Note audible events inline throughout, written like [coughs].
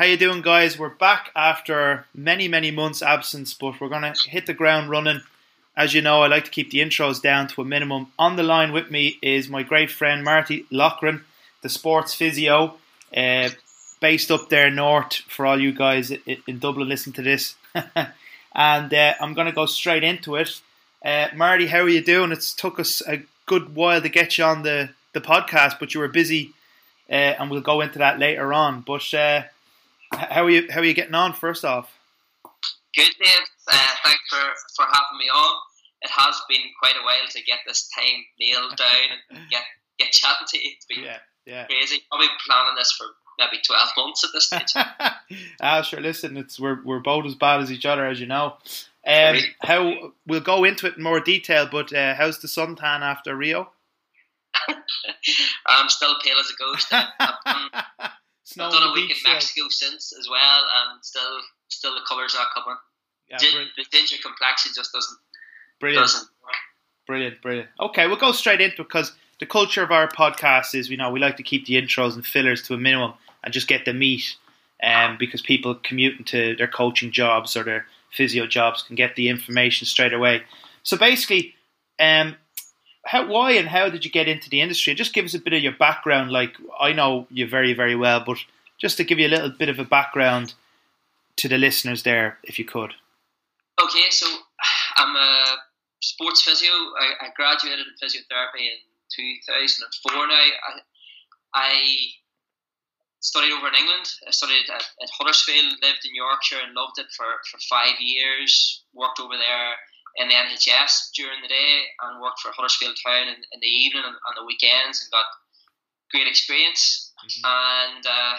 How you doing, guys? We're back after many, many months absence, but we're gonna hit the ground running. As you know, I like to keep the intros down to a minimum. On the line with me is my great friend Marty Loughran, the sports physio, uh, based up there north. For all you guys in Dublin, listen to this, [laughs] and uh, I'm gonna go straight into it. Uh, Marty, how are you doing? It's took us a good while to get you on the, the podcast, but you were busy, uh, and we'll go into that later on. But uh, how are you? How are you getting on? First off, good, Dave. Uh, thanks for, for having me on. It has been quite a while to get this time nailed down and get get chatting to you. It's been yeah, yeah. crazy. Probably planning this for maybe twelve months at this stage. [laughs] ah, sure. Listen, it's we're we're both as bad as each other, as you know. Um, how we'll go into it in more detail, but uh, how's the suntan after Rio? [laughs] I'm still pale as a ghost. [laughs] I've done, I've done a week in Mexico since as well, and still still the colours are coming. Yeah, Gin, the ginger complexion just doesn't brilliant. Doesn't brilliant, brilliant. Okay, we'll go straight into it because the culture of our podcast is, you know, we like to keep the intros and fillers to a minimum and just get the meat. Um, because people commuting to their coaching jobs or their physio jobs can get the information straight away. So basically, um, how, why and how did you get into the industry? Just give us a bit of your background. Like I know you very, very well, but just to give you a little bit of a background to the listeners there, if you could. Okay, so I'm a sports physio. I, I graduated in physiotherapy in 2004. Now I, I studied over in England. I studied at, at, Huddersfield, lived in Yorkshire, and loved it for, for five years. Worked over there in the NHS during the day, and worked for Huddersfield Town in, in the evening and on the weekends, and got great experience. Mm-hmm. And uh,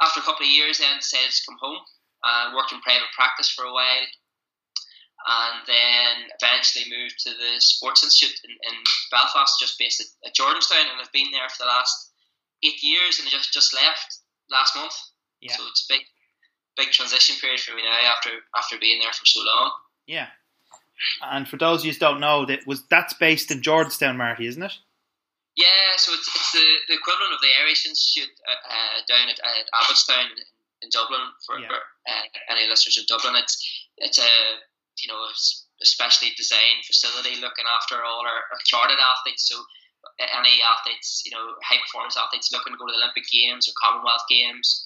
after a couple of years, then decided to come home and worked in private practice for a while. And then eventually moved to the Sports Institute in, in Belfast, just based at, at Jordanstown, and I've been there for the last eight years, and I just just left last month. Yeah. So it's a big, big transition period for me now after after being there for so long. Yeah. And for those of you who don't know, that was that's based in Jordanstown, Marty, isn't it? Yeah, so it's, it's the, the equivalent of the Irish Institute uh, uh, down at, at Abbottstown in, in Dublin for, yeah. for uh, any listeners in Dublin. It's it's a you know a specially designed facility looking after all our, our chartered athletes. So any athletes, you know, high performance athletes looking to go to the Olympic Games or Commonwealth Games,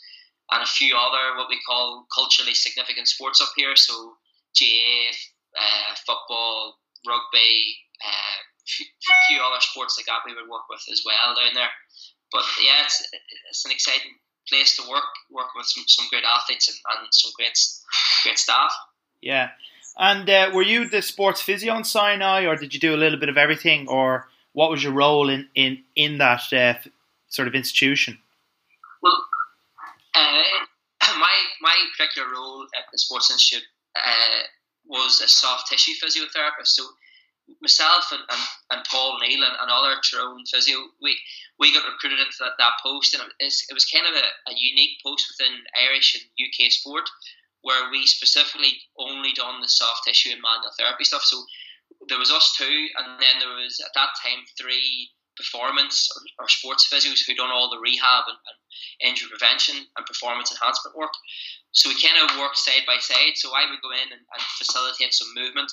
and a few other what we call culturally significant sports up here. So GAA, uh, football, rugby, uh, a few other sports like that we would work with as well down there. But yeah, it's, it's an exciting place to work, work with some, some great athletes and, and some great great staff. Yeah. And uh, were you the sports physio on SINI, or did you do a little bit of everything, or what was your role in in in that uh, sort of institution? Well, uh, [coughs] my my particular role at the Sports Institute uh, was a soft tissue physiotherapist. So myself and, and, and Paul Neal and, and other Tyrone physio, we we got recruited into that, that post, and it was, it was kind of a, a unique post within Irish and UK sport, where we specifically only done the soft tissue and manual therapy stuff. So there was us two, and then there was at that time three performance or, or sports physios who done all the rehab and, and, injury prevention and performance enhancement work. So we kind of worked side by side. So I would go in and, and facilitate some movement,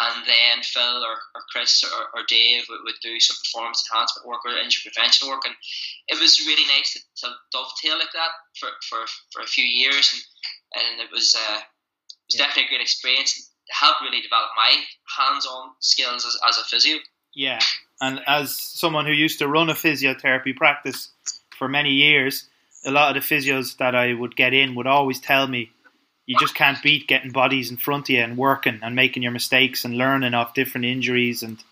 and then Phil or, or Chris or, or Dave would, would, do some performance enhancement work or injury prevention work, and it was really nice to, to dovetail like that for, for, for a few years, and, and it was uh, it was yeah. definitely a great experience helped really develop my hands-on skills as, as a physio. Yeah, and as someone who used to run a physiotherapy practice for many years, a lot of the physios that I would get in would always tell me, you just can't beat getting bodies in front of you and working and making your mistakes and learning off different injuries. And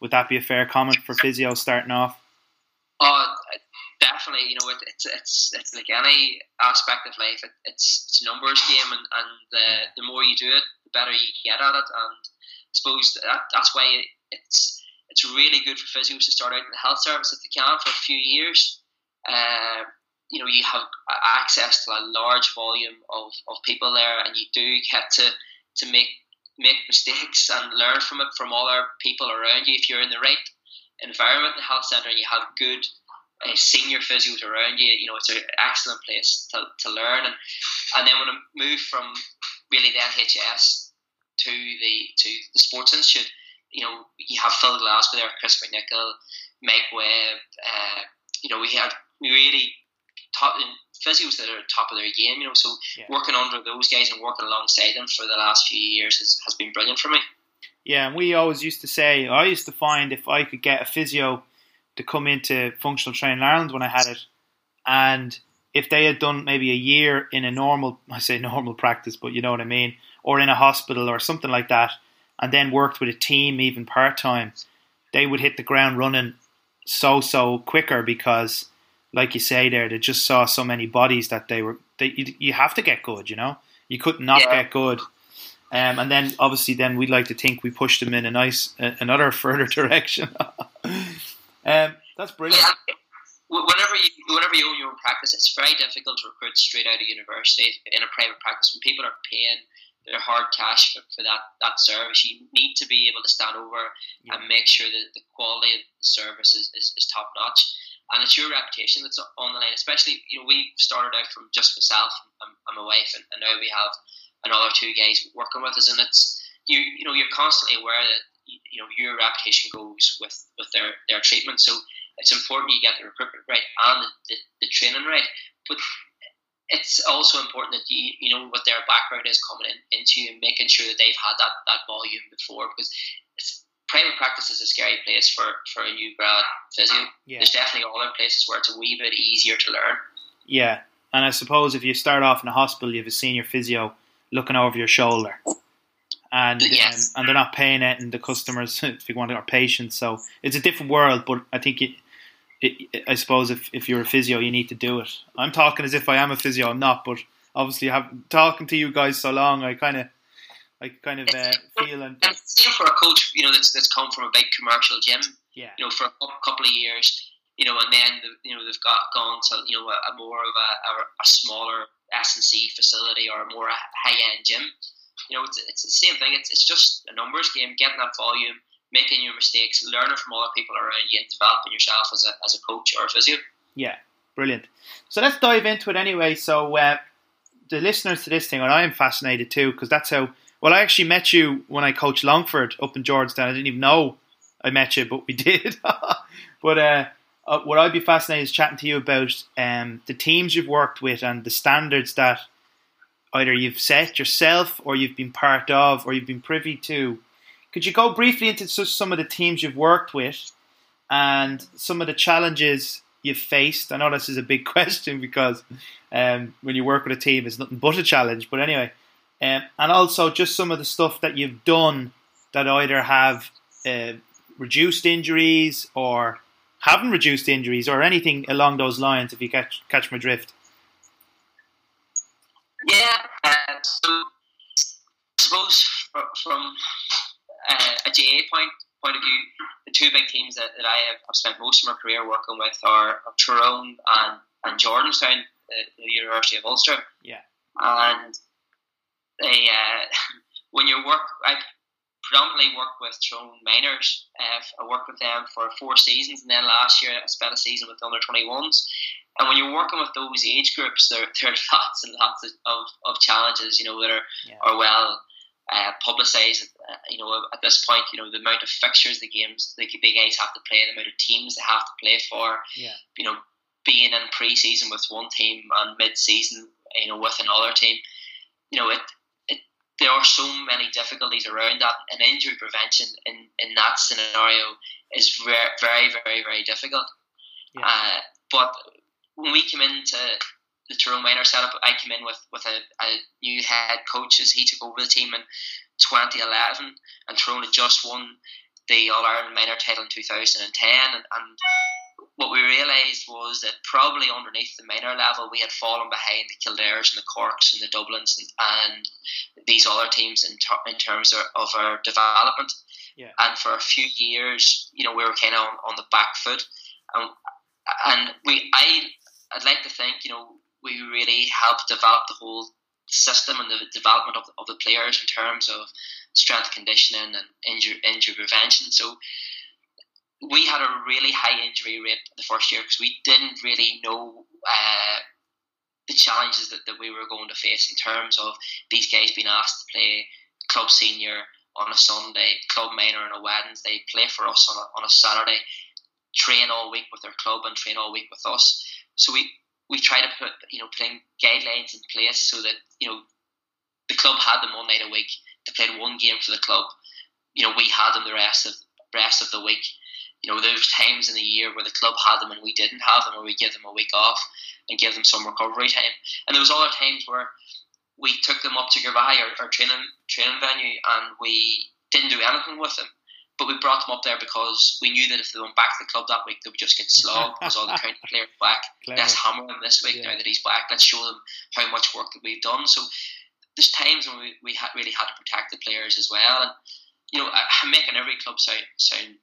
would that be a fair comment for physios starting off? Oh, definitely. You know, it, it's it's it's like any aspect of life. It, it's it's a numbers game, and and the the more you do it, the better you get at it. And I suppose that, that's why it, it's it's really good for physios to start out in the health service if they can for a few years. Uh, you know, you have access to a large volume of, of people there, and you do get to to make make mistakes and learn from it from other people around you. If you're in the right environment the health centre and you have good uh, senior physios around you. You know, it's an excellent place to, to learn. And and then when I moved from really the NHS to the to the Sports Institute, you know, you have Phil Glasgow there, Chris McNichol, Mike Webb. Uh, you know, we had we really top physios that are top of their game. You know, so yeah. working under those guys and working alongside them for the last few years has, has been brilliant for me. Yeah, and we always used to say, I used to find if I could get a physio to come into functional training Ireland when I had it, and if they had done maybe a year in a normal, [laughs] I say normal practice, but you know what I mean, or in a hospital or something like that, and then worked with a team even part time, they would hit the ground running so so quicker because, like you say there, they just saw so many bodies that they were. They, you, you have to get good, you know. You could not yeah. get good um, and then obviously then we'd like to think we pushed them in a nice uh, another [laughs] further direction. um, that's brilliant. Whenever you whenever you own your own practice, it's very difficult to recruit straight out of university in a private practice when people are paying their hard cash for, for that, that service. You need to be able to stand over yeah. and make sure that the quality of the service is, is, is top notch and it's your reputation that's on the line. Especially, you know, we started out from just myself and, and my wife, and, and, now we have another two guys working with us, and it's you you know you're constantly aware that you know your reputation goes with with their their treatment. So it's important you get the recruitment right and the, the, the training right, but it's also important that you you know what their background is coming in into and making sure that they've had that that volume before because private practice is a scary place for for a new grad physio. Yeah. There's definitely other places where it's a wee bit easier to learn. Yeah, and I suppose if you start off in a hospital, you have a senior physio looking over your shoulder. And yes. um, and they're not paying it, and the customers, [laughs] if you want, are patients. So it's a different world. But I think it, it, I suppose if, if you're a physio, you need to do it. I'm talking as if I am a physio. I'm not, but obviously, have talking to you guys so long, I kind of, I kind of uh, feel and. Same for a coach, you know, that's that's come from a big commercial gym. Yeah. You know, for a couple of years, you know, and then you know they've got gone to you know a, a more of a, a, a smaller S and C facility or a more high end gym. You know, it's, it's the same thing. It's, it's just a numbers game, getting that volume, making your mistakes, learning from other people around you, and developing yourself as a, as a coach or a physio. Yeah, brilliant. So let's dive into it anyway. So uh, the listeners to this thing, and I am fascinated too, because that's how. Well, I actually met you when I coached Longford up in Jordanstown. I didn't even know I met you, but we [laughs] did. but uh, uh, what I'd be fascinated is chatting to you about um, the teams you've worked with and the standards that either you've set yourself or you've been part of or you've been privy to. Could you go briefly into some of the teams you've worked with and some of the challenges you've faced? I know this is a big [laughs] question because um, when you work with a team, it's nothing but a challenge. But anyway, um, and also just some of the stuff that you've done that either have uh, reduced injuries or haven't reduced injuries or anything along those lines, if you catch catch my drift. Yeah, uh, so I suppose from uh, a GAA point point of view, the two big teams that, that I have spent most of my career working with are, are Tyrone and, and Jordanstown, the, the University of Ulster. Yeah, and they uh, [laughs] when you work, I predominantly worked with Tyrone Minors. Uh, I worked with them for four seasons, and then last year I spent a season with the under 21s. And when you're working with those age groups, there, [laughs] there are lots and lots of, of, of challenges, you know, that are, yeah. are well uh, publicised. Uh, you know, at this point, you know, the amount of fixtures the games the, the guys have to play, the amount of teams they have to play for, yeah. you know, being in pre-season with one team and mid-season, you know, with another team, you know, it there are so many difficulties around that, and injury prevention in, in that scenario is very, very, very, very difficult. Yeah. Uh, but when we came into the Tyrone Minor setup, I came in with, with a, a new head coach as he took over the team in 2011, and Tyrone had just won the All Ireland Minor title in 2010, and, and what we realised was that probably underneath the minor level, we had fallen behind the Kildares and the Corks and the Dublins and, and these other teams in, ter- in terms of, of, our development. Yeah. And for a few years, you know, we were kind of on, on the back foot. And, and we, I, I'd like to think, you know, we really helped develop the whole system and the development of, of the players in terms of strength conditioning and injury, injury prevention. So we had a really high injury rate the first year because we didn't really know uh, the challenges that, that we were going to face in terms of these guys being asked to play club senior on a Sunday, club minor on a Wednesday, play for us on a, on a Saturday, train all week with their club and train all week with us. So we we try to put you know putting guidelines in place so that you know the club had them one night a week. They played one game for the club. You know we had them the rest of rest of the week you know, there's times in the year where the club had them and we didn't have them, or we give them a week off and give them some recovery time. And there was other times where we took them up to Garvaghey, our, our training training venue, and we didn't do anything with them. But we brought them up there because we knew that if they went back to the club that week, they would just get slogged because all the county players back. Clever. Let's hammer him this week yeah. now that he's back. Let's show them how much work that we've done. So there's times when we, we ha- really had to protect the players as well. And, you know, I'm making every club sound, sound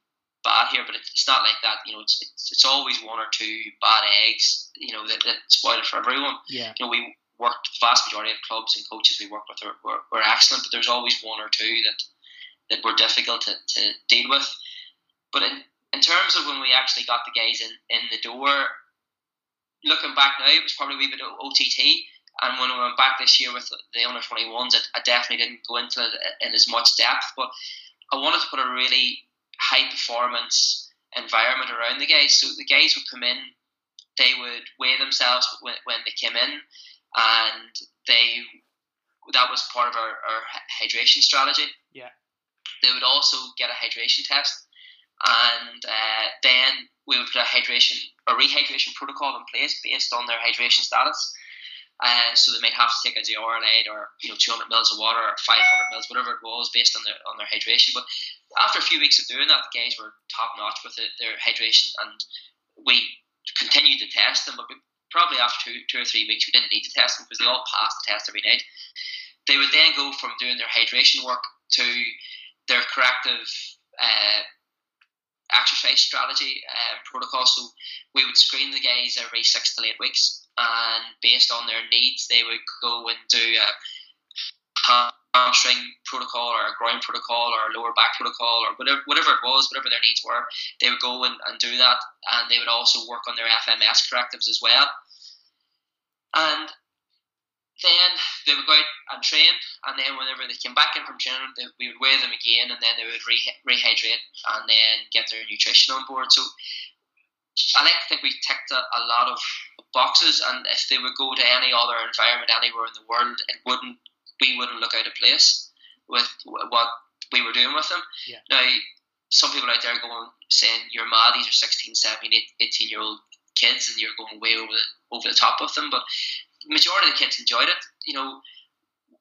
bad here, but it's not like that. You know, it's, it's, it's always one or two bad eggs. You know that, that spoil it for everyone. Yeah. You know, we worked the vast majority of clubs and coaches we work with are, were, were excellent, but there's always one or two that that were difficult to, to deal with. But in in terms of when we actually got the guys in, in the door, looking back now, it was probably a wee bit of OTT. And when we went back this year with the under 21s, I, I definitely didn't go into it in as much depth. But I wanted to put a really high performance environment around the guys. So the guys would come in, they would weigh themselves when, when they came in, and they that was part of our, our hydration strategy. They would also get a hydration test, and uh, then we would put a hydration a rehydration protocol in place based on their hydration status. Uh, so they might have to take a Dioralyte or you know 200 mils of water or 500 mils, whatever it was, based on their on their hydration. But after a few weeks of doing that, the guys were top notch with it, their hydration, and we continued to test them. But we, probably after two, two or three weeks, we didn't need to test them because they all passed the test every night. They would then go from doing their hydration work to their corrective uh, exercise strategy uh, protocol. So we would screen the guys every six to eight weeks and based on their needs, they would go and do a hamstring protocol or a groin protocol or a lower back protocol or whatever, whatever it was, whatever their needs were. They would go and, and do that, and they would also work on their FMS correctives as well. And then they would go out and train, and then whenever they came back in from training, they, we would weigh them again, and then they would re- rehydrate and then get their nutrition on board. So I like to think we ticked a, a, lot of boxes, and if they would go to any other environment anywhere in the world, it wouldn't we wouldn't look out of place with what we were doing with them. Yeah. Now, some people out there going saying you're mad; these are 16, 17, 18 year old kids, and you're going way over the over the top of them. But majority of the kids enjoyed it. You know,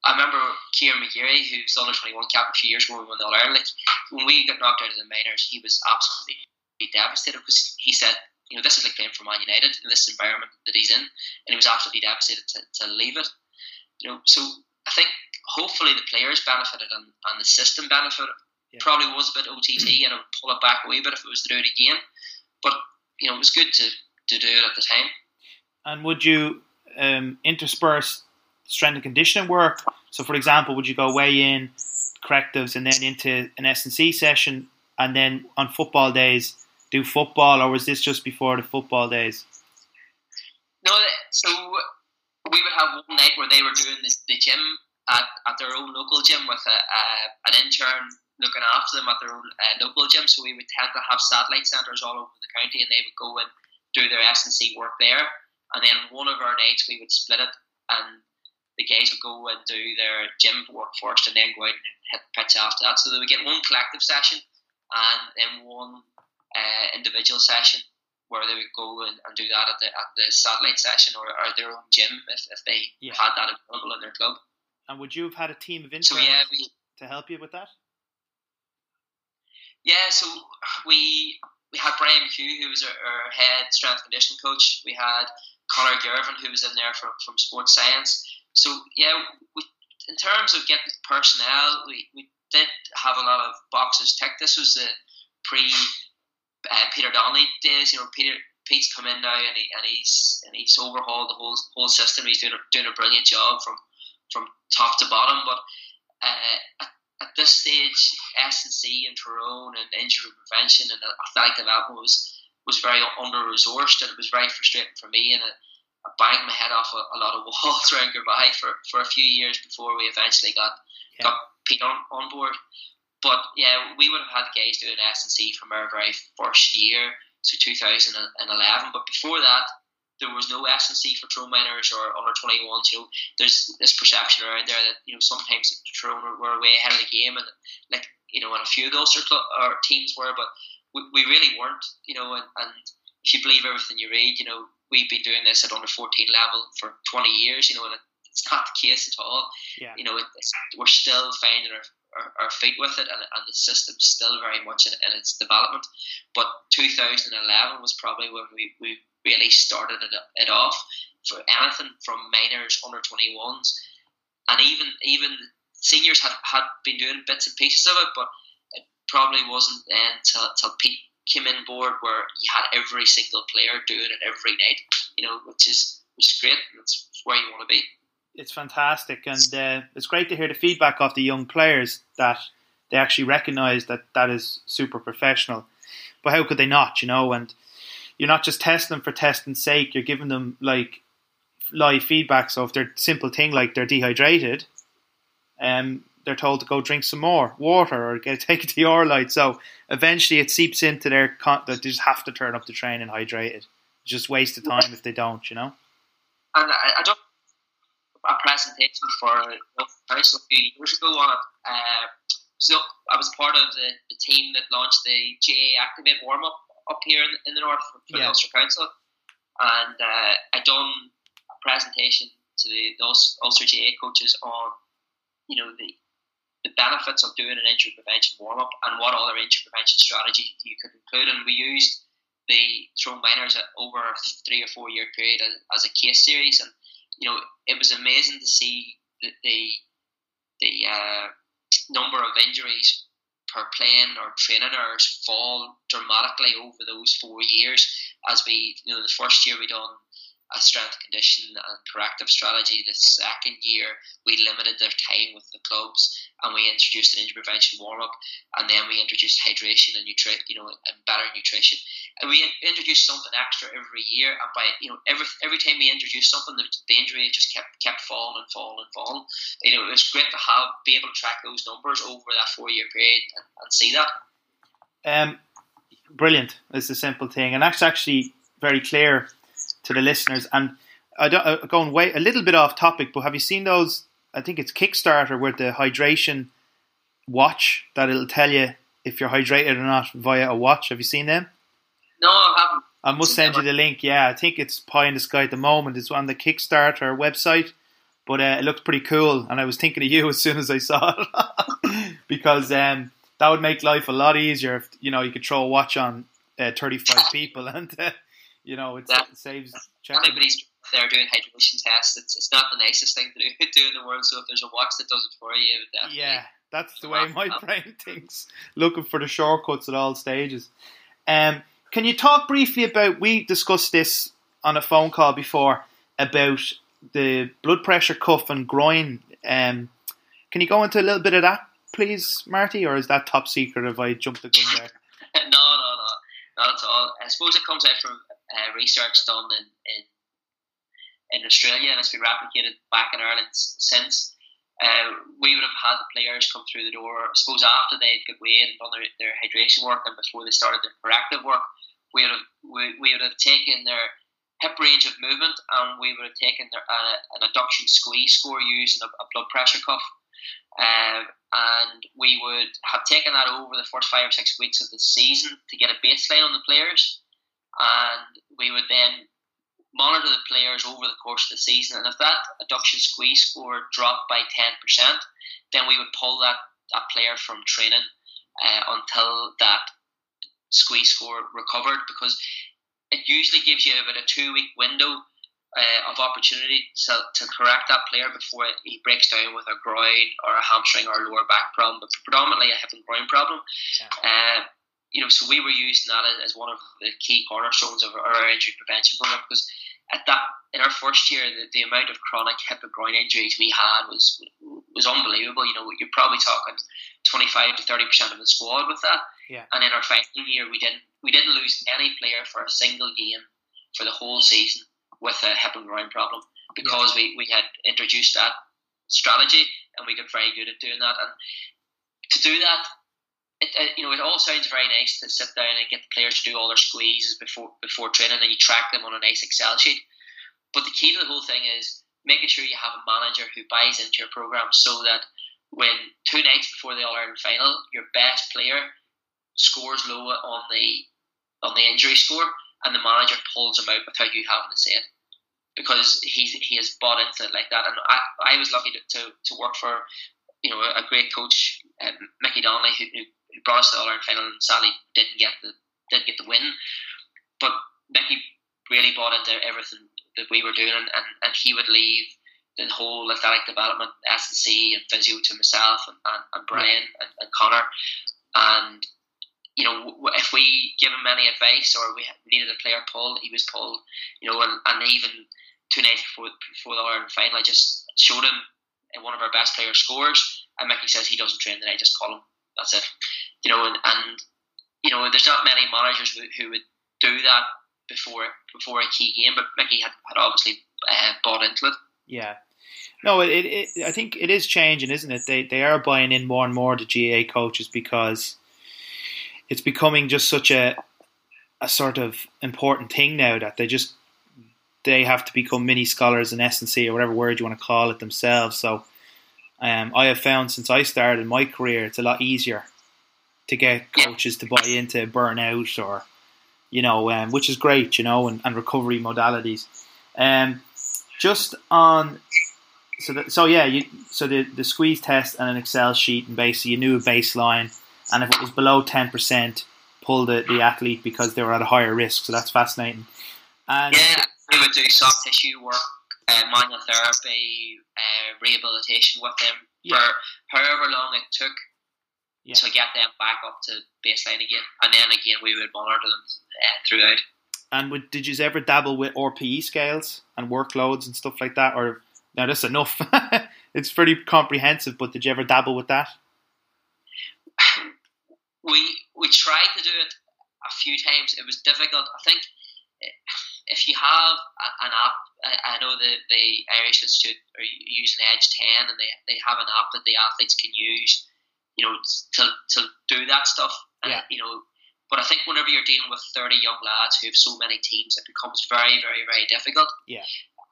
I remember Kieran McGeary, who's under 21 captain a few years ago when we won the All Ireland. Like, when we got knocked out of the minors, he was absolutely devastated because he said, you know, this is like playing for Man United in this environment that he's in, and he was absolutely devastated to, to leave it. You know, so I think hopefully the players benefited and, and the system benefited. Yeah. Probably was a bit OTT [clears throat] and I would pull it back a wee bit if it was to do it again, but you know, it was good to, to do it at the time. And would you um, intersperse strength and conditioning work? So, for example, would you go way in correctives and then into an S and C session, and then on football days do football, or was this just before the football days? No, so we would have one night where they were doing the, gym at, at their own local gym with a, a, an intern looking after them at their own uh, local gym. So we would tend to have satellite centres all over the county, and they would go and do their S and C work there. And then one of our nights we would split it, and the guys would go and do their gym work first, and then go out and hit the pitch after that. So they would get one collective session and then one uh, individual session where they would go and, and, do that at the at the satellite session or, or their own gym if, if they yeah. had that available in their club. And would you have had a team of interns so, yeah, we, to help you with that? Yeah, so we we had Brian McHugh, who was our, our head strength conditioning coach. We had Connor Gervin, who was in there from, from sports science. So yeah, we, in terms of getting personnel, we, we did have a lot of boxes ticked. This was the pre uh, Peter Donnelly days. You know, Peter Pete's come in now and, he, and he's and he's overhauled the whole whole system. He's doing a, doing a brilliant job from from top to bottom. But uh, at this stage, S and C and Tyrone and injury prevention and athletic development was was very under resourced and it was very frustrating for me and. It, I banged my head off a, a lot of [laughs] walls around Garvaghey for, for a few years before we eventually got yeah. got Pete on, on board. But yeah, we would have had guys doing S and C from our very first year, so 2011. But before that, there was no S and C for Tyrone minors or under 21s. You know, there's this perception around there that you know sometimes Tyrone were, were way ahead of the game, and like you know, and a few of those or teams were, but we, we really weren't. You know, and, and if you believe everything you read, you know, we've been doing this at under 14 level for 20 years. You know, and it's not the case at all. Yeah. You know, we're still finding our our, our feet with it, and, and the system's still very much in, in, its development. But 2011 was probably when we, we really started it, it off for anything from minors, under 21s, and even even seniors had, had been doing bits and pieces of it, but it probably wasn't then till, till Pete came in board where you had every single player doing it every night, you know, which is which is great. That's where you want to be it's fantastic, and uh, it's great to hear the feedback of the young players that they actually recognise that that is super professional. But how could they not, you know? And you're not just testing them for testing's sake; you're giving them like live feedback. So if they're simple thing like they're dehydrated, um, they're told to go drink some more water or get [laughs] take it to the light. So eventually, it seeps into their con- that they just have to turn up the train and hydrated. It's just waste of time if they don't, you know. And I, I don't a presentation for council a few years ago on it. Uh, so I was part of the, the team that launched the GAA Activate warm up up here in, in the north for yeah. the Ulster Council, and uh, I done a presentation to the, the Ulster GAA coaches on you know the the benefits of doing an injury prevention warm up and what other injury prevention strategy you could include, and we used the Tyrone minors over a three or four year period as, a case series and you know, it was amazing to see the the, the uh, number of injuries per playing or training hours fall dramatically over those four years. As we, you know, the first year we done a strength condition and corrective strategy. The second year, we limited their time with the clubs and we introduced an injury prevention warm up, and then we introduced hydration and nutrition, you know, and better nutrition. And we introduced something extra every year, and by you know every every time we introduced something, the, the injury just kept kept falling and falling and falling. You know, it was great to have be able to track those numbers over that four year period and, and see that. Um, brilliant. It's a simple thing, and that's actually very clear to the listeners. And I don't uh, going way a little bit off topic, but have you seen those? I think it's Kickstarter with the hydration watch that it'll tell you if you're hydrated or not via a watch. Have you seen them? No, I haven't. I must send you the link. Yeah, I think it's pie in the sky at the moment. It's on the Kickstarter website, but uh, it looks pretty cool. And I was thinking of you [laughs] as soon as I saw it [laughs] because um, that would make life a lot easier. If you know you could throw a watch on uh, 35 people [laughs] and uh, you know, it saves. Anybody's there doing hydration tests, it's, it's not the nicest thing to do, [laughs] do in the world. So if there's a watch that does it for you, yeah, that's the way my brain [laughs] thinks. Looking for the shortcuts at all stages. Um, can you talk briefly about? We discussed this on a phone call before about the blood pressure cuff and groin. Um, can you go into a little bit of that, please, Marty, or is that top secret? If I jump the gun there? [laughs] no, no, no, not at all. I suppose it comes out from uh, research done in, in in Australia and it's been replicated back in Ireland since. Uh, we would have had the players come through the door. I suppose after they'd got weighed and done their, their hydration work and before they started their corrective work, we would have we, we would have taken their hip range of movement and we would have taken their, uh, an adduction squeeze score using a, a blood pressure cuff. Uh, and we would have taken that over the first five or six weeks of the season to get a baseline on the players and we would then monitor the players over the course of the season. And if that adduction squeeze score dropped by 10%, then we would pull that, that player from training uh, until that squeeze score recovered because it usually gives you about a two week window uh, of opportunity to, to correct that player before he breaks down with a groin or a hamstring or a lower back problem, but predominantly a hip and groin problem. Yeah. Uh, you know, so we were using that as one of the key cornerstones of our injury prevention program because at that in our first year, the, the amount of chronic hip and groin injuries we had was was unbelievable. You know, you're probably talking 25 to 30 percent of the squad with that. Yeah. And in our final year, we didn't we didn't lose any player for a single game for the whole season with a hip and groin problem because yeah. we, we had introduced that strategy and we got very good at doing that. And to do that, it, it, you know, it all sounds very nice to sit down and get the players to do all their squeezes before before training, and you track them on a nice Excel sheet. But the key to the whole thing is making sure you have a manager who buys into your program, so that when two nights before the All Ireland final, your best player scores low on the on the injury score, and the manager pulls him out without you having to say it because he's he has bought into it like that. And I, I was lucky to, to, to work for you know a great coach, um, Mickey Donnelly, who, who who brought us to the All Ireland final and sadly didn't get the didn't get the win. But Mickey really bought into everything that we were doing, and, and, and he would leave the whole athletic development, S and C, and physio to myself and, and, and Brian and, and Connor. And you know, if we give him any advice or we needed a player pulled, he was pulled. You know, and, and even two nights before before the Ireland final, I just showed him uh, one of our best players scores, and Mickey says he doesn't train, then I just call him. That's it. You know, and, and you know, there's not many managers who, who would do that before before a key game, but Mickey had, had obviously uh, bought into it. Yeah. No, it, it, I think it is changing, isn't it? They they are buying in more and more to GAA coaches because it's becoming just such a a sort of important thing now that they just they have to become mini scholars in S and C or whatever word you want to call it themselves. So um, I have found since I started my career, it's a lot easier to get coaches to buy into burnout or, you know, um, which is great, you know, and, and recovery modalities. Um, just on, so that, so yeah, you, so the the squeeze test and an Excel sheet, and basically you knew a baseline, and if it was below ten percent, pull the, the athlete because they were at a higher risk. So that's fascinating. And yeah, we would do soft tissue work uh, manual therapy, uh, rehabilitation with them yeah. for however long it took yeah. to get them back up to baseline again. And then again, we would monitor them uh, throughout. And would, did you ever dabble with RPE scales and workloads and stuff like that? Or now that's enough. [laughs] it's pretty comprehensive, but did you ever dabble with that? [sighs] We we tried to do it a few times. It was difficult. I think if you have an app I, know the, the Irish Institute are using Edge 10 and they, they have an app that the athletes can use, you know, to, to do that stuff. Yeah. you know, but I think whenever you're dealing with 30 young lads who have so many teams, it becomes very, very, very difficult. Yeah.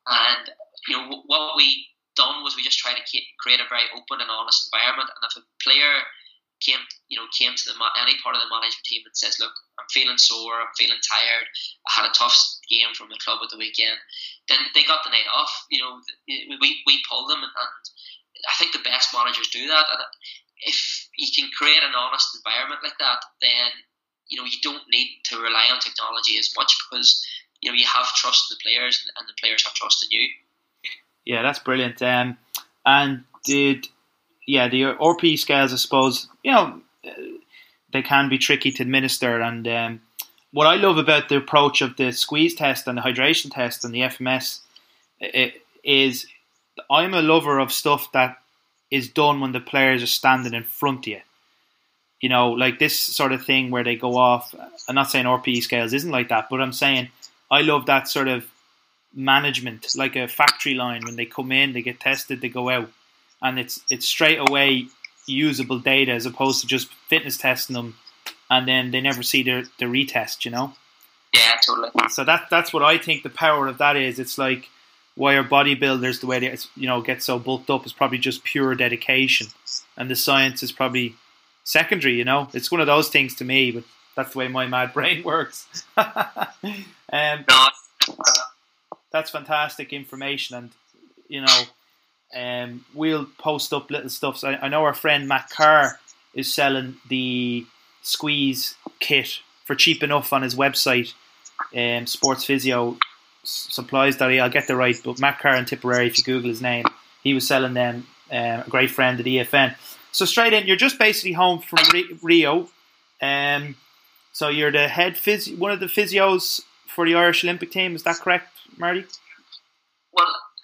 And, you know, what we done was we just try to keep, create a very open and honest environment. And if a player came, you know, came to the any part of the management team and says, "Look, I'm feeling sore. I'm feeling tired. I had a tough game from the club at the weekend." Then they got the night off. You know, we we pulled them, and, and I think the best managers do that. And if you can create an honest environment like that, then you know you don't need to rely on technology as much because you know you have trust in the players, and the players have trust in you. Yeah, that's brilliant. Um, and did yeah, the RP scales, I suppose, you know, they can be tricky to administer. And um, what I love about the approach of the squeeze test and the hydration test and the FMS is I'm a lover of stuff that is done when the players are standing in front of you. You know, like this sort of thing where they go off. I'm not saying RPE scales isn't like that, but I'm saying I love that sort of management, like a factory line. When they come in, they get tested, they go out and it's it's straight away usable data as opposed to just fitness testing them and then they never see their, the retest, you know? Yeah, totally. So that that's what I think the power of that is. It's like why are bodybuilders the way they you know get so bulked up is probably just pure dedication, and the science is probably secondary. You know, it's one of those things to me, but that's the way my mad [laughs] brain works. [laughs] um, that's fantastic information, and you know, um, we'll post up little stuff. So I, I, know our friend Matt Carr is selling the squeeze kit for cheap enough on his website, um, Sports Physio Supplies. That I'll get the right, but Matt Carr in Tipperary, if you Google his name, he was selling them. Um, a great friend at EFN. So straight in, you're just basically home from Rio. Um, so you're the head physio, one of the physios for the Irish Olympic team. Is that correct, Marty?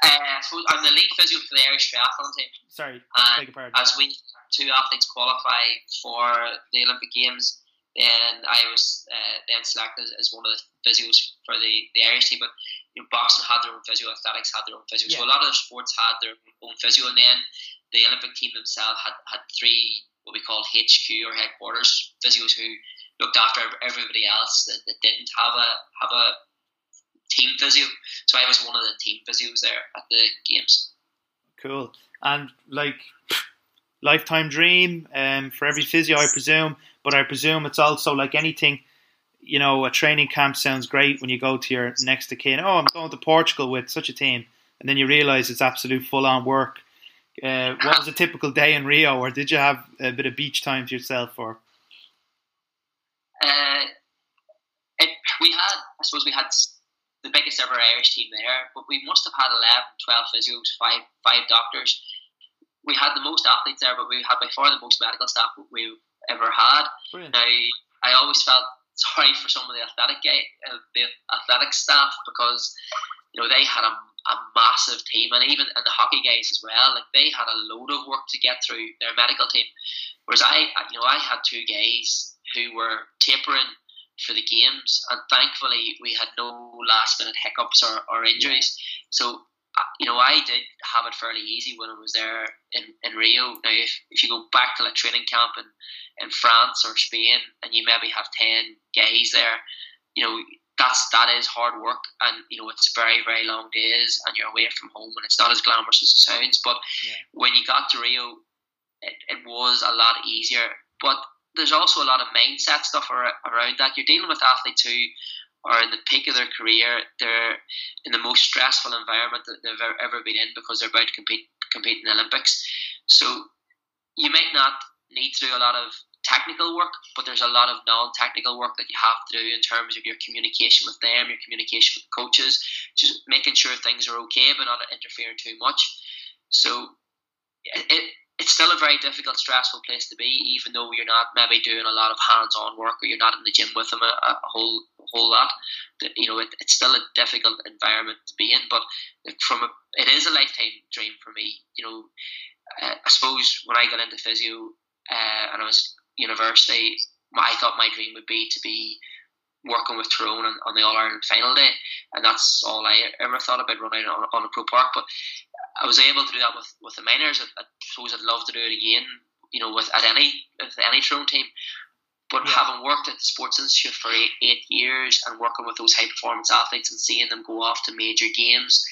Uh, I'm the lead physio for the Irish triathlon team. Sorry, And as we two athletes qualify for the Olympic Games, then I was uh, then selected as one of the physios for the, the Irish team. But you know, boxing had their own physio, athletics had their own physio. So a lot of the sports had their own physio, and then the Olympic team themselves had, had three what we call HQ or headquarters physios who looked after everybody else that, that didn't have a have a team physio. So I was one of the team physios there at the games. Cool. And like lifetime dream um, for every physio, I presume. But I presume it's also like anything. You know, a training camp sounds great when you go to your next of kin. Oh, I'm going to Portugal with such a team, and then you realise it's absolute full on work. Uh, what was a typical day in Rio, or did you have a bit of beach time to yourself? Or Uh, it, we had, I suppose, we had the biggest ever Irish team there, but we must have had 11, 12 physios, five five doctors. We had the most athletes there, but we had by far the most medical staff we've ever had. brilliant. Now, I always felt [laughs] sorry for some of the athletic uh, the athletic staff because you know they had a, a massive team, and even and the hockey guys as well. Like they had a load of work to get through their medical team, whereas I, you know, I had two guys who were tapering for the games, and thankfully we had no last minute hiccups or, or injuries. So. uh, You know, I did have it fairly easy when I was there in, in Rio. Now, if, if you go back to like training camp and in France or Spain, and you maybe have ten guys there, you know that's that is hard work, and you know it's very very long days, and you're away from home, and it's not as glamorous as it sounds. But Yeah. when you got to Rio, it, it was a lot easier. But there's also a lot of mindset stuff ar- around that. You're dealing with athletes who are in the peak of their career. They're in the most stressful environment that they've ever, been in because they're about to compete compete in the Olympics. So you might not need to do a lot of technical work, but there's a lot of non-technical work that you have to do in terms of your communication with them, your communication with the coaches, just making sure things are okay but not interfering too much. So it it's still a very difficult, stressful place to be, even though you're not maybe doing a lot of hands-on work or you're not in the gym with them a, a whole a whole lot. You know, it, it's still a difficult environment to be in. But from a, it is a lifetime dream for me. You know, uh, I suppose when I got into physio uh, and I was at university, I thought my dream would be to be working with Tyrone on, on the All Ireland final day, and that's all I ever thought about running on, on a Croke Park. But I was able to do that with, with the minors. I, I suppose I'd love to do it again, you know, with at any with any Tyrone team. But Yeah. having worked at the Sports Institute for eight, eight years and working with those high performance athletes and seeing them go off to major games,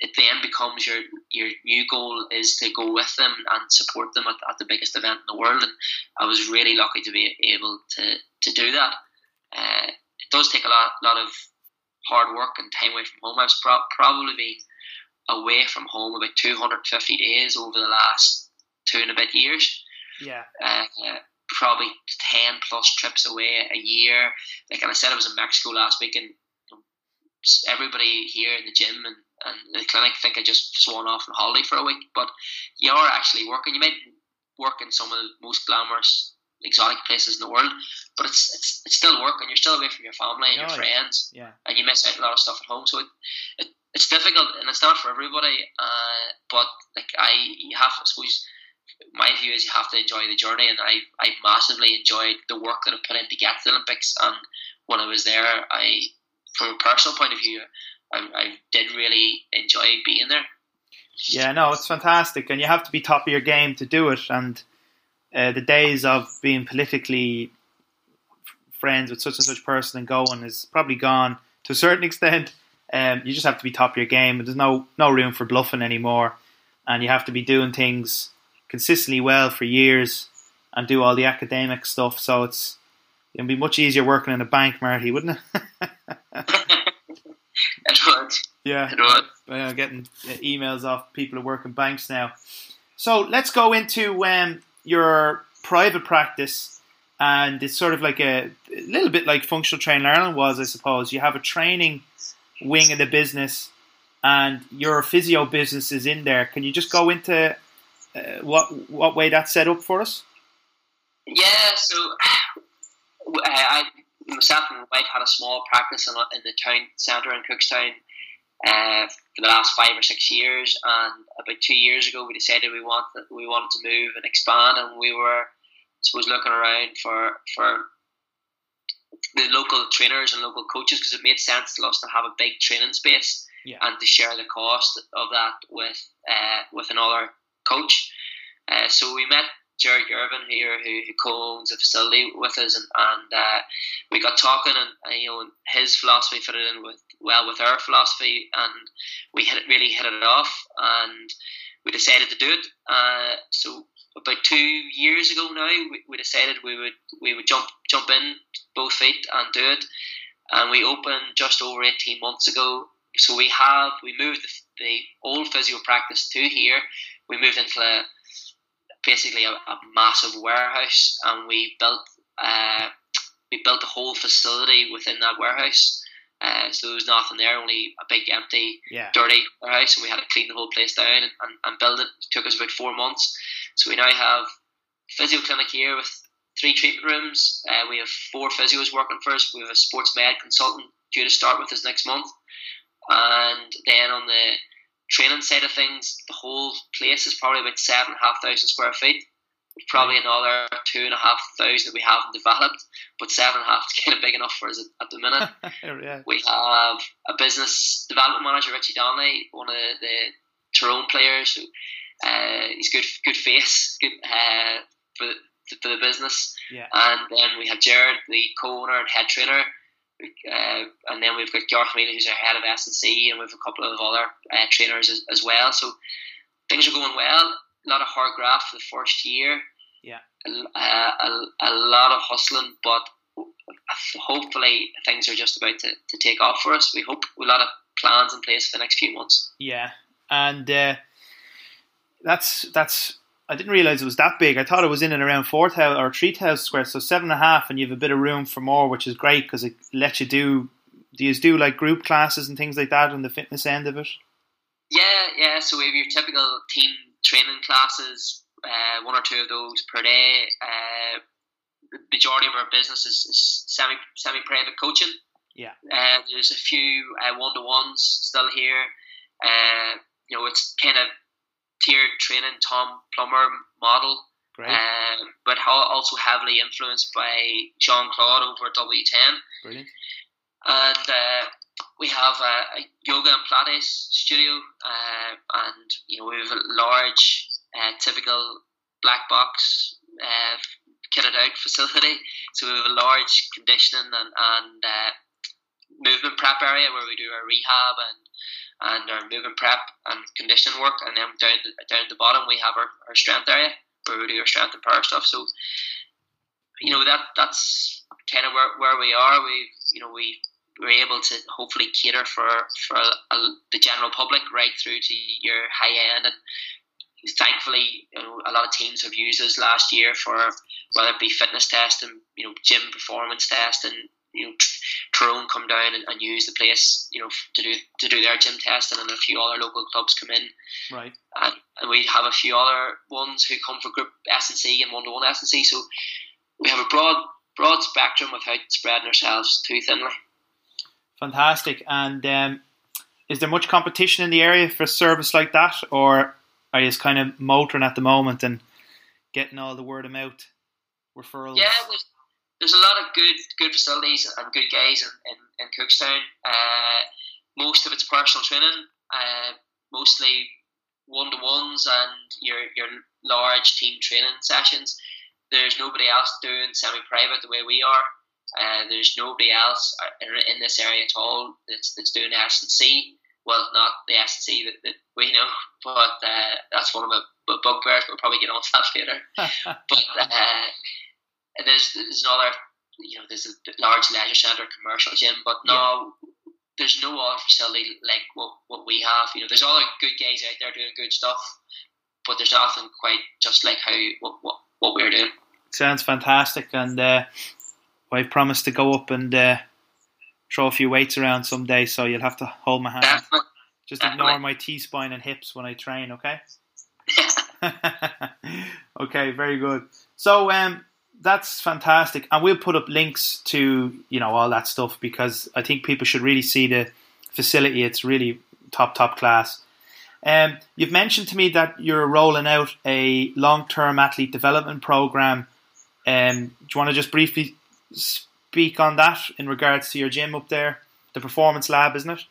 it then becomes your your new goal is to go with them and support them at, at the biggest event in the world. And I was really lucky to be able to, to do that. Uh, it does take a lot lot of hard work and time away from home. I've pro- probably been away from home about 250 days over the last two and a bit years. Yeah, Uh, uh, probably 10 plus trips away a year. Like and I said, I was in Mexico last week, and you know, s- everybody here in the gym and, and the clinic think I just swan off on holiday for a week. But you are actually working. You might work in some of the most glamorous, exotic places in the world, but it's it's, it's still work, and you're still away from your family and Oh, your friends yeah. and you miss out a lot of stuff at home. So it, it it's difficult and it's not for everybody. Uh, but like I, you have I suppose my view is you have to enjoy the journey, and I I massively enjoyed the work that I put in to get to the Olympics. And when I was there, I from a personal point of view, I, I did really enjoy being there. Yeah, no, it's fantastic, and you have to be top of your game to do it. And uh, the days of being politically friends with such and such person and going is probably gone to a certain [laughs] extent. Um, you just have to be top of your game. There's no no room for bluffing anymore, and you have to be doing things consistently well for years and do all the academic stuff. So it's it'd be much easier working in a bank, Marty, wouldn't it? [laughs] It would, yeah. it would. uh, getting uh, emails off people who work in banks now. So let's go into um, your private practice, and it's sort of like a, a little bit like Functional Training Ireland was, I suppose. You have a training wing of the business, and your physio business is in there. Can you just go into uh, what what way that's set up for us? Yeah, so [sighs] uh, I myself and my wife had a small practice in, in the town centre in Cookstown uh, for the last five or six years. And about two years ago, we decided we wanted we wanted to move and expand, and we were, I suppose, looking around for for the local trainers and local coaches because it made sense to us to have a big training space yeah. and to share the cost of that with uh, with another coach. Uh, so we met Jared Gervin here, who, who co-owns the facility with us, and, and uh, we got talking, and uh, you know, his philosophy fitted in with well with our philosophy, and we hit it, really hit it off, and we decided to do it. Uh, so about two years ago now, we, we decided we would we would jump jump in both feet and do it, and we opened just over eighteen months ago. So we have we moved the, the old physio practice to here. We moved into a basically a, a massive warehouse, and we built uh, we built a whole facility within that warehouse. Uh, so there was nothing there, only a big empty, Yeah. dirty warehouse, and we had to clean the whole place down and, and, and build it. It took us about four months. So we now have physio clinic here with three treatment rooms. Uh, we have four physios working for us. We have a sports med consultant due to start with us next month, and then on the training side of things, the whole place is probably about seven and a half thousand square feet. Probably another two and a half thousand that we haven't developed, but seven and a half is [laughs] kind of big enough for us at, at the minute. [laughs] yeah. We have a business development manager, Richie Donnelly, one of the Tyrone players. Who, uh, he's good, good face, good uh, for for the business. Yeah. And then we have Jared, the co-owner and head trainer. Uh, and then we've got Garth Mealy, who's our head of S and C, and we've a couple of other uh, trainers as, as well. So things are going well. A lot of hard graft for the first year. Yeah. A, a, a lot of hustling, but hopefully things are just about to, to take off for us. We hope a lot of plans in place for the next few months. Yeah, and uh, that's that's. I didn't realize it was that big. I thought it was in and around four thousand or three thousand square, so seven and a half, and you have a bit of room for more, which is great because it lets you do. Do you do like group classes and things like that on the fitness end of it? Yeah, yeah. So we have your typical team training classes, uh, one or two of those per day. Uh, the majority of our business is, is semi semi private coaching. Yeah. Uh, there's a few one to ones still here. Uh, you know, it's kind of tiered training, Tom Plummer model, uh, but also heavily influenced by Jean Claude over at W10. brilliant. And uh, we have a, a yoga and Pilates studio, uh, and you know we have a large, uh, typical black box uh, kitted out [laughs] facility. So we have a large conditioning and, and uh, movement prep area where we do our rehab and and our movement prep and conditioning work, and then down down at the bottom we have our, our strength area where we do our strength and power stuff. So you know that that's kind of where, where we are. We you know we we're able to hopefully cater for for a, the general public right through to your high end and thankfully you know, a lot of teams have used us last year for whether it be fitness testing you know gym performance testing you know Tyrone come down and, and use the place you know to do to do their gym testing and a few other local clubs come in Right. and, and we have a few other ones who come for group S and C and one to one S and C so we have a broad broad spectrum without spreading ourselves too thinly Fantastic. And um, is there much competition in the area for a service like that, or are you just kind of motoring at the moment and getting all the word of mouth referrals? Yeah, there's, there's a lot of good good facilities and good guys in, in, in Cookstown. Uh, most of it's personal training, uh, mostly one to ones and your your large team training sessions. There's nobody else doing semi private the way we are. Uh, there's nobody else in this area at all that's, that's doing S and C. Well, not the S and C that, that we know, [laughs] but uh, that's one of my bugbears. We'll probably get on to that [laughs] later. [laughs] but uh, there's there's another, you know, there's a large leisure centre, commercial gym, but no, there's no other facility like what, what we have. You know, there's other good guys out there doing good stuff, but there's nothing quite just like how what what, what we're doing. Sounds fantastic, and uh, I promised to go up and uh, throw a few weights around someday, so you'll have to hold my hand. Definitely. Just definitely. ignore my T spine and hips when I train, okay? [laughs] [laughs] okay, very good. So um, that's fantastic, and we'll put up links to you know all that stuff because I think people should really see the facility. It's really top top class. Um, you've mentioned to me that you're rolling out a long term athlete development program. Um, do you want to just briefly speak on that in regards to your gym up there, the performance lab, isn't it?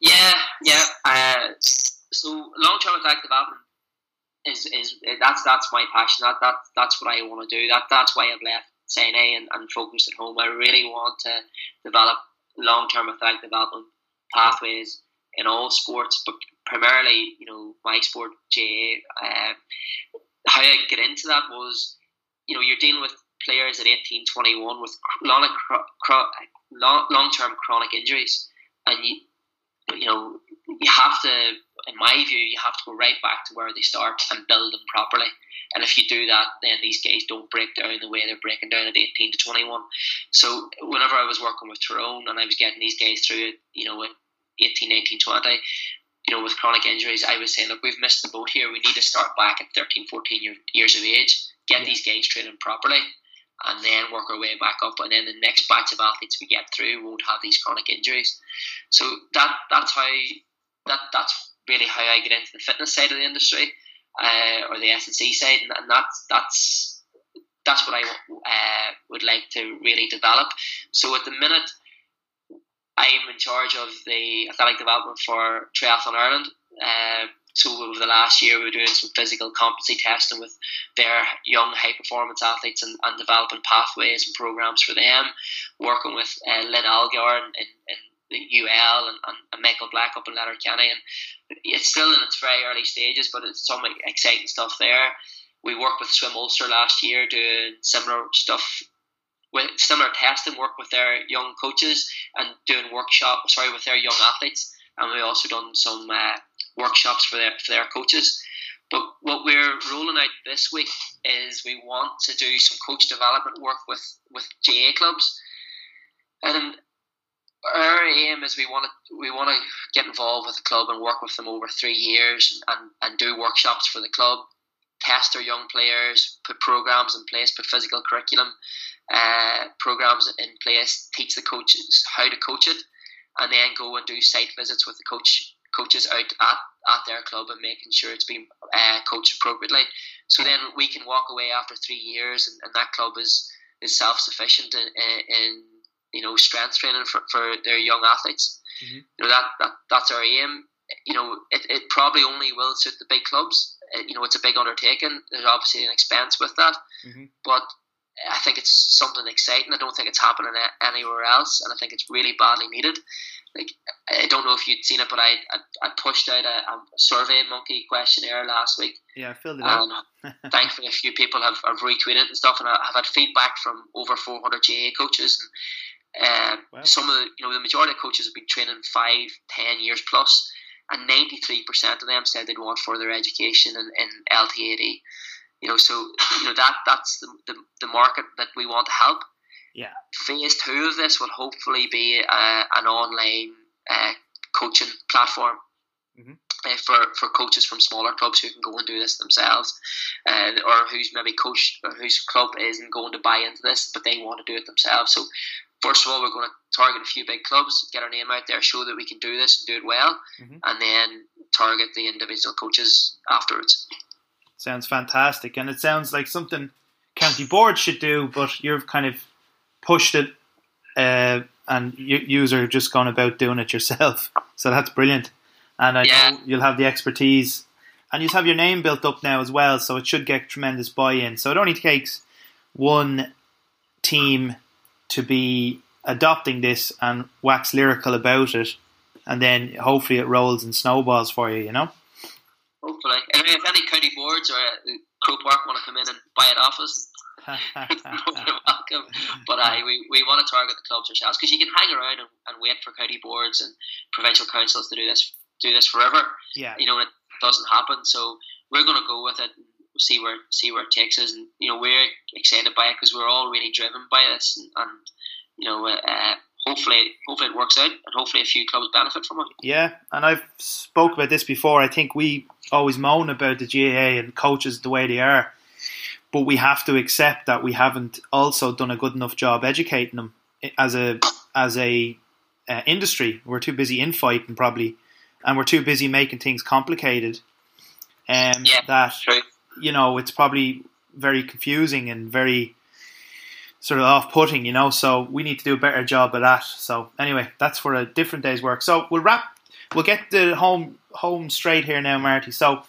Yeah, yeah. Uh, so long term athlete development is, is that's that's my passion. That, that that's what I want to do. That that's why I've left SINI and, and focused at home. I really want to develop long term athletic development pathways in all sports, but primarily, you know, my sport, GAA. Uh, how I get into that was, you know, you're dealing with players at 18, 21 with long, long term chronic injuries, and you, you know, you have to, in my view, you have to go right back to where they start and build them properly. And if you do that, then these guys don't break down the way they're breaking down at 18 to 21. So whenever I was working with Tyrone and I was getting these guys through you know, at 18, 19, 20, you know, with chronic injuries, I was saying, look, we've missed the boat here. We need to start back at 13, 14 year, years of age, get yeah. these guys training properly, and then work our way back up. And then the next batch of athletes we get through won't have these chronic injuries. So that that's how that that's really how I get into the fitness side of the industry uh, or the S&C side, and, and that's that's that's what I uh, would like to really develop. So at the minute, I'm in charge of the athletic development for Triathlon Ireland. Uh, so over the last year, we were doing some physical competency testing with their young high performance athletes and, and developing pathways and programs for them. Working with uh, Lynn Algar in, in, the UL and, and, Michael Black up in Letterkenny, and it's still in its very early stages, but it's some exciting stuff there. We worked with Swim Ulster last year doing similar stuff with similar testing work with their young coaches and doing workshop sorry with their young athletes. And we also done some uh, workshops for their for their coaches. But what we're rolling out this week is we want to do some coach development work with with GAA clubs. And our aim is we want to we want to get involved with the club and work with them over three years and, and do workshops for the club, test our young players, put programs in place, put physical curriculum uh, programs in place, teach the coaches how to coach it, and then go and do site visits with the coach coaches out at, at their club and making sure it's being uh, coached appropriately. So then we can walk away after three years, and, and that club is is self sufficient in, in you know strength training for, for their young athletes. Mm-hmm. You know that, that that's our aim. You know it, it probably only will suit the big clubs. Uh, you know it's a big undertaking. There's obviously an expense with that, mm-hmm. but I think it's something exciting. I don't think it's happening anywhere else, and I think it's really badly needed. Like I don't know if you'd seen it, but I I, I pushed out a, a Survey Monkey questionnaire last week. Yeah, I filled it out. [laughs] thankfully, a few people have, have retweeted and stuff, and I have had feedback from over 400 GAA coaches. And uh, wow. Some of the, you know, the majority of coaches have been training five, ten years plus, and 93% of them said they'd want further education in, in LTAD. You know, so you know that that's the, the, the market that we want to help. Yeah. Phase two of this will hopefully be uh, an online uh, coaching platform mm-hmm. Uh, for, for coaches from smaller clubs who can go and do this themselves, uh, or who's maybe coach or whose club isn't going to buy into this, but they want to do it themselves. So first of all, we're going to target a few big clubs, get our name out there, show that we can do this and do it well, mm-hmm. and then target the individual coaches afterwards. Sounds fantastic, and it sounds like something county board should do, but you've kind of pushed it, uh, and you, you are just gone about doing it yourself. [laughs] So that's brilliant, and I yeah. know you'll have the expertise, and you have your name built up now as well, so it should get tremendous buy-in. So it only takes one team to be adopting this and wax lyrical about it, and then hopefully it rolls and snowballs for you. You know. Hopefully, and if any county boards or uh, Croke Park want to come in and buy it off us, [laughs] welcome. But I, we, we want to target the clubs ourselves because you can hang around and, and, wait for county boards and provincial councils to do this do this forever. Yeah, you know it doesn't happen. So we're going to go with it. and See where see where it takes us, and you know we're excited by it because we're all really driven by this, and, and you know uh, hopefully hopefully it works out and hopefully a few clubs benefit from it. Yeah, and I've spoke about this before. I think we always moan about the GAA and coaches the way they are, but we have to accept that we haven't also done a good enough job educating them as a as a uh, industry. We're too busy infighting probably and we're too busy making things complicated. Um, Yeah, that True. you know it's probably very confusing and very sort of off-putting. You know, so we need to do a better job of that. So anyway, that's for a different day's work. So we'll wrap. We'll get the home home straight here now, Marty. So.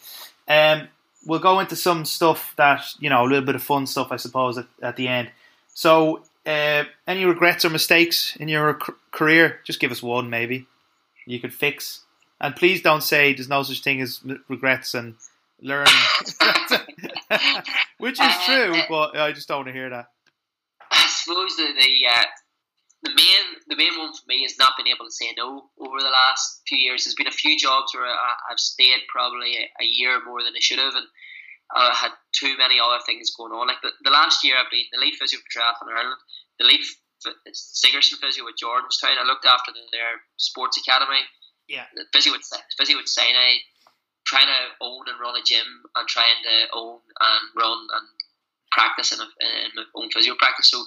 Um, we'll go into some stuff that you know a little bit of fun stuff, I suppose, at, at the end. So, uh, any regrets or mistakes in your career? Just give us one, maybe you could fix. And please don't say there's no such thing as regrets and learning, [laughs] which is true. But I just don't want to hear that. I suppose the the, uh, the main the main one for me is not being able to say no over the last few years. There's been a few jobs where I, I've stayed probably a, a year more than I should have, and I had too many other things going on. Like the, the last year, I've been the lead physio for Triathlon Ireland, the lead Sigerson physio with Jordanstown. I looked after their sports academy. Yeah. Physio with physio with SINI, trying to own and run a gym and trying to own and run and practice in, a, in my own physio practice. So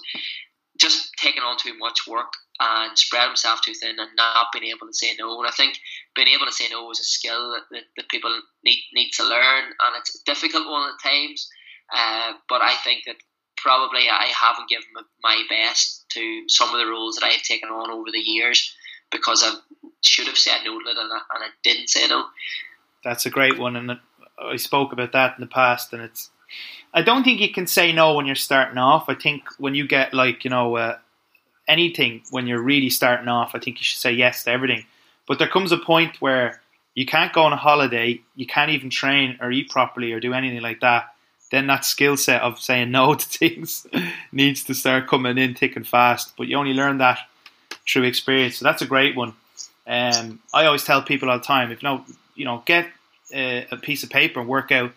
just taking on too much work and spread himself too thin and not being able to say no. And I think being able to say no is a skill that, that, that people need need to learn, and it's a difficult one at times. Uh, but I think that probably I haven't given my best to some of the roles that I have taken on over the years because I should have said no to it and I, and I didn't say no. That's a great one, and I spoke about that in the past, and it's. I don't think you can say no when you're starting off. I think when you get like you know uh, anything when you're really starting off, I think you should say yes to everything. But there comes a point where you can't go on a holiday, you can't even train or eat properly or do anything like that. Then that skill set of saying no [laughs] to things needs to start coming in thick and fast. But you only learn that through experience. So that's a great one. Um, I always tell people all the time, if no, you know, get a, a piece of paper and work out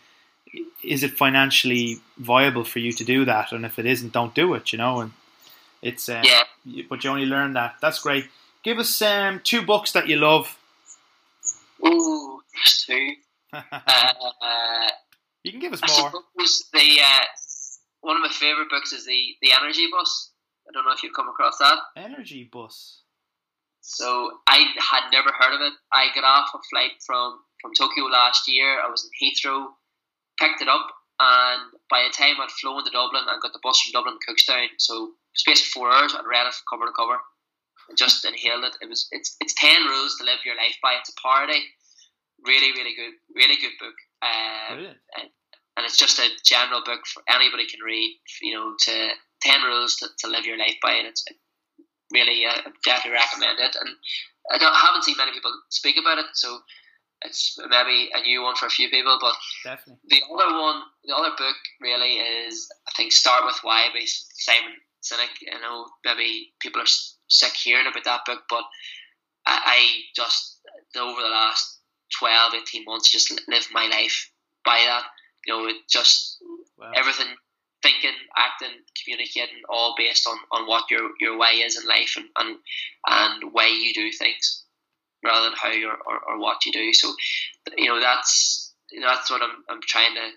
is it financially viable for you to do that, and if it isn't, don't do it. You know, and it's um, Yeah. but you only learn that. That's great. Give us um, two books that you love. Ooh, two. [laughs] Uh, you can give us I more. the uh, one of my favorite books is the the Energy Bus. I don't know if you've come across that. Energy bus. So I had never heard of it. I got off a flight from from Tokyo last year. I was in Heathrow, picked it up, and by the time I'd flown to Dublin and got the bus from Dublin to Cookstown, so space of four hours, I'd read it cover to cover. and just inhaled it. It was it's it's ten rules to live your life by. It's a parody. Really, really good, really good book. Um, Brilliant. and it's just a general book for anybody can read. You know, to ten rules to, to live your life by, and it's really uh, definitely recommend it. And I, don't, I haven't seen many people speak about it, so it's maybe a new one for a few people. But Definitely. the other one, the other book really is I think Start with Why by Simon Sinek. I know maybe people are sick hearing about that book, but I, I just over the last 12, 18 months just li- lived my life by that. You know, it just Wow. everything thinking, acting, communicating, all based on, on what your, your way is in life and, and and way you do things rather than how or, or, or what you do. So you know that's that's what I'm I'm trying to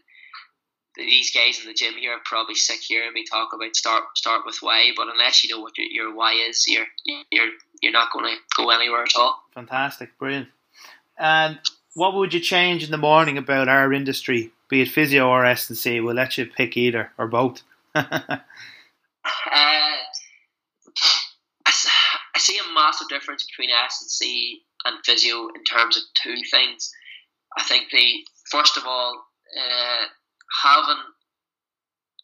these guys in the gym here are probably sick hearing me talk about start start with why, but unless you know what your, your why is, you're you're you're not going to go anywhere at all. Fantastic. Brilliant. And what would you change in the morning about our industry, be it physio or S and C? We'll let you pick either or both. [laughs] Uh, I, see a massive difference between S and C and physio in terms of two things. I think the first of all, uh, having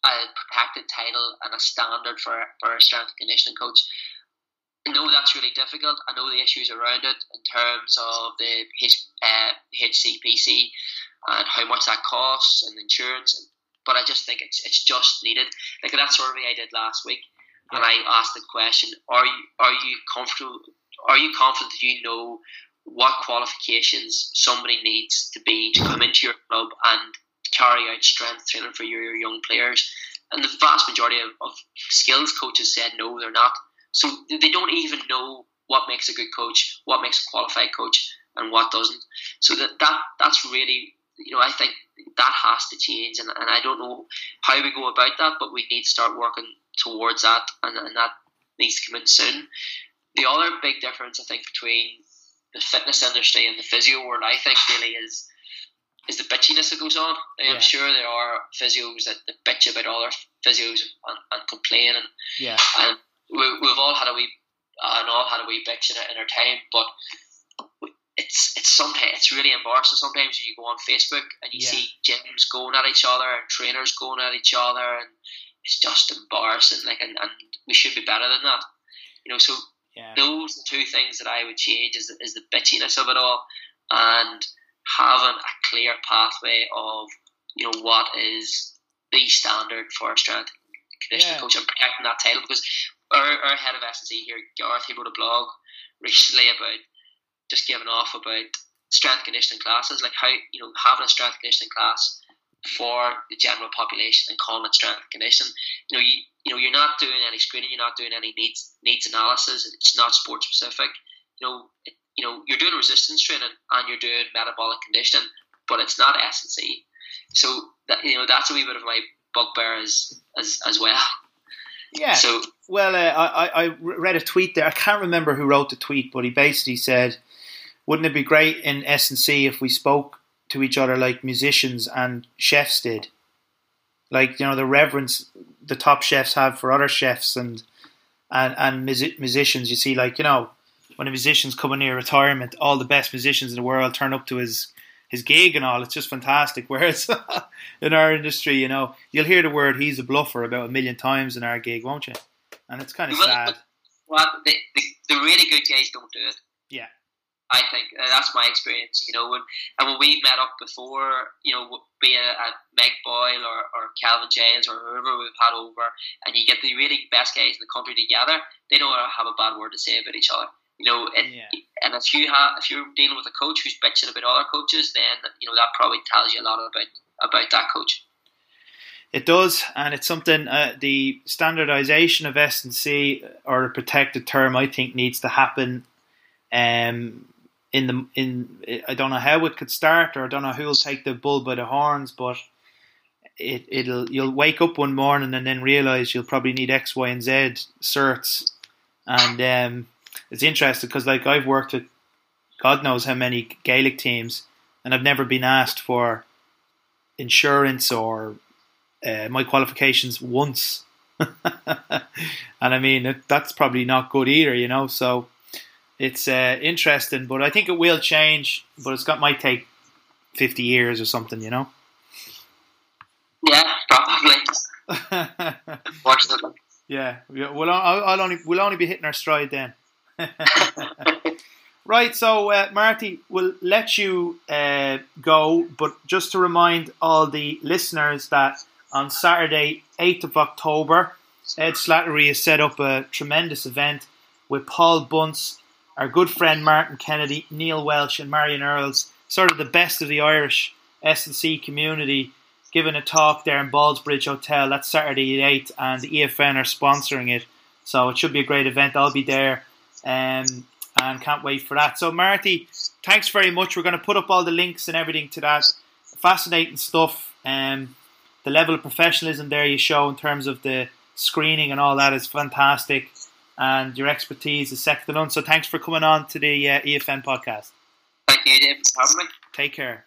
a protected title and a standard for for a strength and conditioning coach. I know that's really difficult. I know the issues around it in terms of the H, uh, HCPC and how much that costs and insurance. But I just think it's it's just needed. Like that survey I did last week, and I asked the question: Are you are you comfortable? Are you confident that you know what qualifications somebody needs to be to come into your club and carry out strength training for your, your young players? And the vast majority of, of skills coaches said no, they're not. So they don't even know what makes a good coach, what makes a qualified coach, and what doesn't. So that, that that's really, you know, I think that has to change, and, and I don't know how we go about that, but we need to start working towards that, and, and that needs to come in soon. The other big difference, I think, between the fitness industry and the physio world, I think, really is is the bitchiness that goes on. I'm yeah. sure there are physios that, that bitch about other physios and, and complain, and yeah, and we, we've all had a wee, uh, and all had a wee bitch in, in our time, but it's it's sometimes it's really embarrassing. Sometimes you go on Facebook and you yeah. see gyms going at each other and trainers going at each other, and it's just embarrassing. Like, and, and we should be better than that, you know. So yeah. those are two things that I would change is is the bitchiness of it all, and having a clear pathway of you know what is the standard for a strength conditioning yeah. coach and protecting that title because our, our head of S&C here, Garth, he wrote a blog recently about just giving off about strength conditioning classes, like how you know having a strength conditioning class for the general population and calling it strength conditioning. You know, you you know you're not doing any screening, you're not doing any needs needs analysis. It's not sport specific. You know, it, you know, you're doing resistance training and you're doing metabolic conditioning, but it's not S&C. So that you know, that's a wee bit of my bugbear as as as well. Yeah. So well, uh, I I read a tweet there. I can't remember who wrote the tweet, but he basically said, "Wouldn't it be great in S and C if we spoke to each other like musicians and chefs did? Like you know the reverence the top chefs have for other chefs and and and musicians. You see, like you know." when a musician's coming near retirement, all the best musicians in the world turn up to his his gig and all. It's just fantastic. [laughs] Whereas in our industry, you know, you'll hear the word "he's a bluffer" about a million times in our gig, won't you? And it's kind of well, sad. Well, the, the, the really good guys don't do it. Yeah. I think uh, that's my experience, you know. When, and when we met up before, you know, be a, a Mike Boyle or, or Kelvin Giles or whoever we've had over, and you get the really best guys in the country together, they don't have a bad word to say about each other. You know, and, yeah. and if you have if you're dealing with a coach who's bitching about other coaches, then you know that probably tells you a lot about about that coach. It does, and it's something. Uh, the standardization of S and C, or a protected term, I think needs to happen. Um, in the in, I don't know how it could start, or I don't know who will take the bull by the horns, but it it'll you'll wake up one morning and then realize you'll probably need X, Y, and Z certs, and um, it's interesting because like I've worked with God knows how many Gaelic teams, and I've never been asked for insurance or uh, my qualifications once. [laughs] and I mean that's probably not good either, you know. So it's uh, interesting, but I think it will change. But it's got might take fifty years or something, you know. Yeah, probably. [laughs] yeah, we'll, I'll, only we'll only be hitting our stride then. [laughs] right, so uh, Marty, we'll let you uh, go, but just to remind all the listeners that on Saturday, 8th of October, Ed Slattery has set up a tremendous event with Paul Bunce, our good friend Martin Kennedy, Neil Welch, and Marion Earls, sort of the best of the Irish S&C community, giving a talk there in Ballsbridge Hotel. That's Saturday at 8, and the EFN are sponsoring it. So it should be a great event. I'll be there um, and can't wait for that. So, Marty, thanks very much. We're going to put up all the links and everything to that. Fascinating stuff. Um, the level of professionalism there you show in terms of the screening and all that is fantastic. And your expertise is second to none. So, thanks for coming on to the uh, EFN podcast. Thank you, David, for having me. Take care.